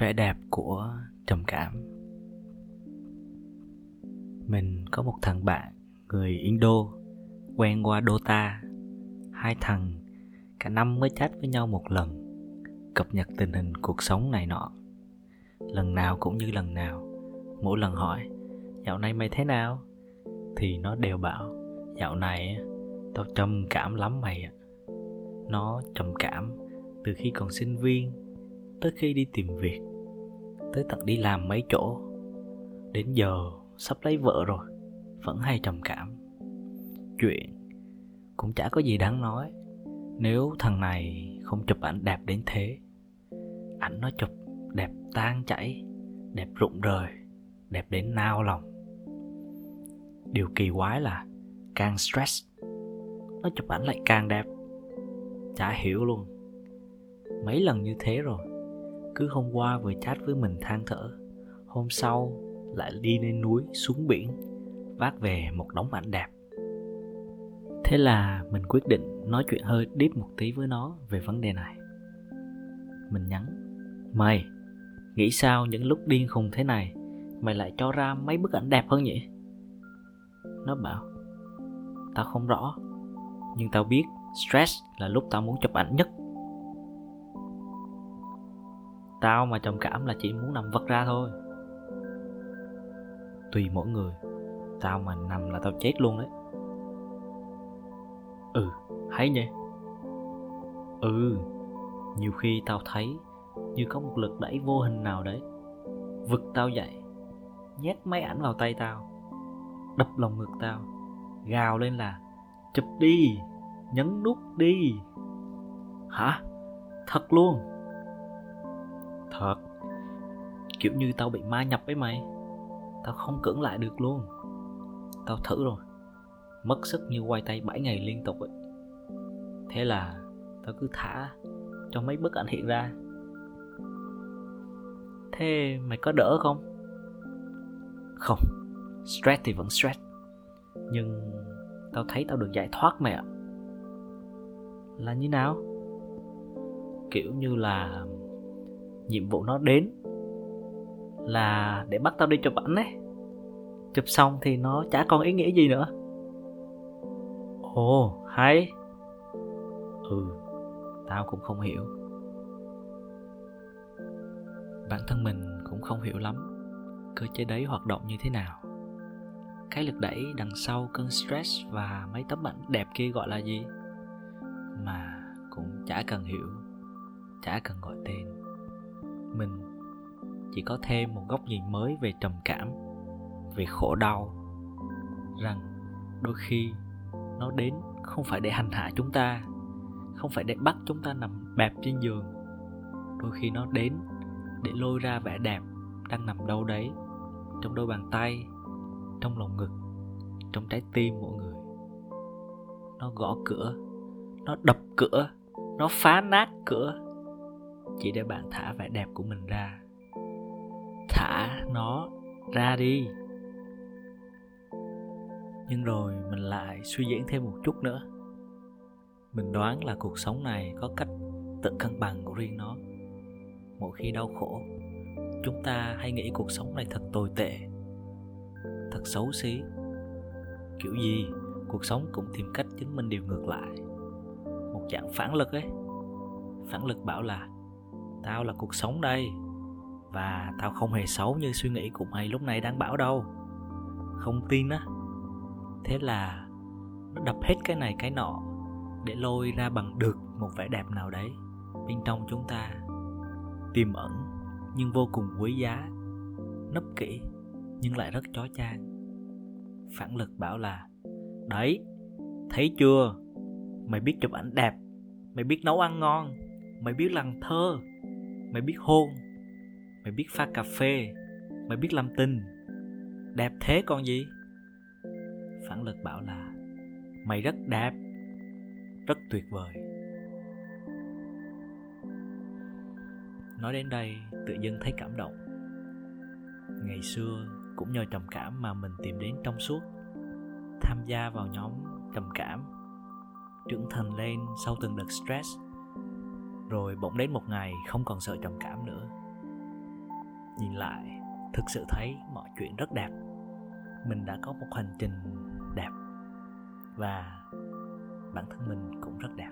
vẻ đẹp của trầm cảm. Mình có một thằng bạn người indo, quen qua dota. Hai thằng cả năm mới chat với nhau một lần, cập nhật tình hình cuộc sống này nọ. Lần nào cũng như lần nào, mỗi lần hỏi, dạo này mày thế nào? Thì nó đều bảo, dạo này tao trầm cảm lắm mày ạ. Nó trầm cảm từ khi còn sinh viên tới khi đi tìm việc tới tận đi làm mấy chỗ. Đến giờ sắp lấy vợ rồi, vẫn hay trầm cảm. Chuyện cũng chả có gì đáng nói, nếu thằng này không chụp ảnh đẹp đến thế. Ảnh nó chụp đẹp tan chảy, đẹp rụng rời, đẹp đến nao lòng. Điều kỳ quái là càng stress, nó chụp ảnh lại càng đẹp. Chả hiểu luôn. Mấy lần như thế rồi cứ hôm qua vừa chat với mình than thở, hôm sau lại đi lên núi xuống biển, vác về một đống ảnh đẹp. Thế là mình quyết định nói chuyện hơi deep một tí với nó về vấn đề này. Mình nhắn, mày, nghĩ sao những lúc điên khùng thế này mày lại cho ra mấy bức ảnh đẹp hơn nhỉ? Nó bảo, tao không rõ, nhưng tao biết stress là lúc tao muốn chụp ảnh nhất tao mà trầm cảm là chỉ muốn nằm vật ra thôi. Tùy mỗi người, tao mà nằm là tao chết luôn đấy. Ừ hay nhỉ? Ừ nhiều khi tao thấy như có một lực đẩy vô hình nào đấy, vực tao dậy, nhét máy ảnh vào tay tao, đập lòng ngực tao, gào lên là, chụp đi, nhấn nút đi. Hả? Thật luôn thật. Kiểu như tao bị ma nhập với mày. Tao không cưỡng lại được luôn. Tao thử rồi. Mất sức như quay tay 7 ngày liên tục ấy. Thế là tao cứ thả cho mấy bức ảnh hiện ra. Thế mày có đỡ không? Không. Stress thì vẫn stress. Nhưng tao thấy tao được giải thoát mày ạ. Là như nào? Kiểu như là nhiệm vụ nó đến là để bắt tao đi chụp ảnh ấy. Chụp xong thì nó chả còn ý nghĩa gì nữa. Ồ, hay. Ừ tao cũng không hiểu. Bản thân mình cũng không hiểu lắm, cơ chế đấy hoạt động như thế nào. Cái lực đẩy đằng sau cơn stress và mấy tấm ảnh đẹp kia gọi là gì? Mà cũng chả cần hiểu, chả cần gọi tên mình chỉ có thêm một góc nhìn mới về trầm cảm, về khổ đau, rằng đôi khi nó đến không phải để hành hạ chúng ta, không phải để bắt chúng ta nằm bẹp trên giường. Đôi khi nó đến để lôi ra vẻ đẹp đang nằm đâu đấy, trong đôi bàn tay, trong lòng ngực, trong trái tim mọi người. Nó gõ cửa, nó đập cửa, nó phá nát cửa chỉ để bạn thả vẻ đẹp của mình ra. Thả nó ra đi. Nhưng rồi mình lại suy diễn thêm một chút nữa. Mình đoán là cuộc sống này có cách tự cân bằng của riêng nó. Mỗi khi đau khổ, chúng ta hay nghĩ cuộc sống này thật tồi tệ, thật xấu xí. Kiểu gì, cuộc sống cũng tìm cách chứng minh điều ngược lại. Một dạng phản lực ấy. Phản lực bảo là tao là cuộc sống đây. Và tao không hề xấu như suy nghĩ của mày lúc này đang bảo đâu. Không tin á. Thế là nó đập hết cái này cái nọ để lôi ra bằng được một vẻ đẹp nào đấy. Bên trong chúng ta tiềm ẩn nhưng vô cùng quý giá, nấp kỹ nhưng lại rất chó chang. Phản lực bảo là, đấy, thấy chưa? Mày biết chụp ảnh đẹp, mày biết nấu ăn ngon, mày biết làm thơ mày biết hôn, mày biết pha cà phê, mày biết làm tình. Đẹp thế còn gì? Phản lực bảo là, mày rất đẹp, rất tuyệt vời. Nói đến đây, tự dưng thấy cảm động. Ngày xưa cũng nhờ trầm cảm mà mình tìm đến trong suốt, tham gia vào nhóm trầm cảm, trưởng thành lên sau từng đợt stress rồi bỗng đến một ngày không còn sợ trầm cảm nữa. Nhìn lại, thực sự thấy mọi chuyện rất đẹp. Mình đã có một hành trình đẹp và bản thân mình cũng rất đẹp.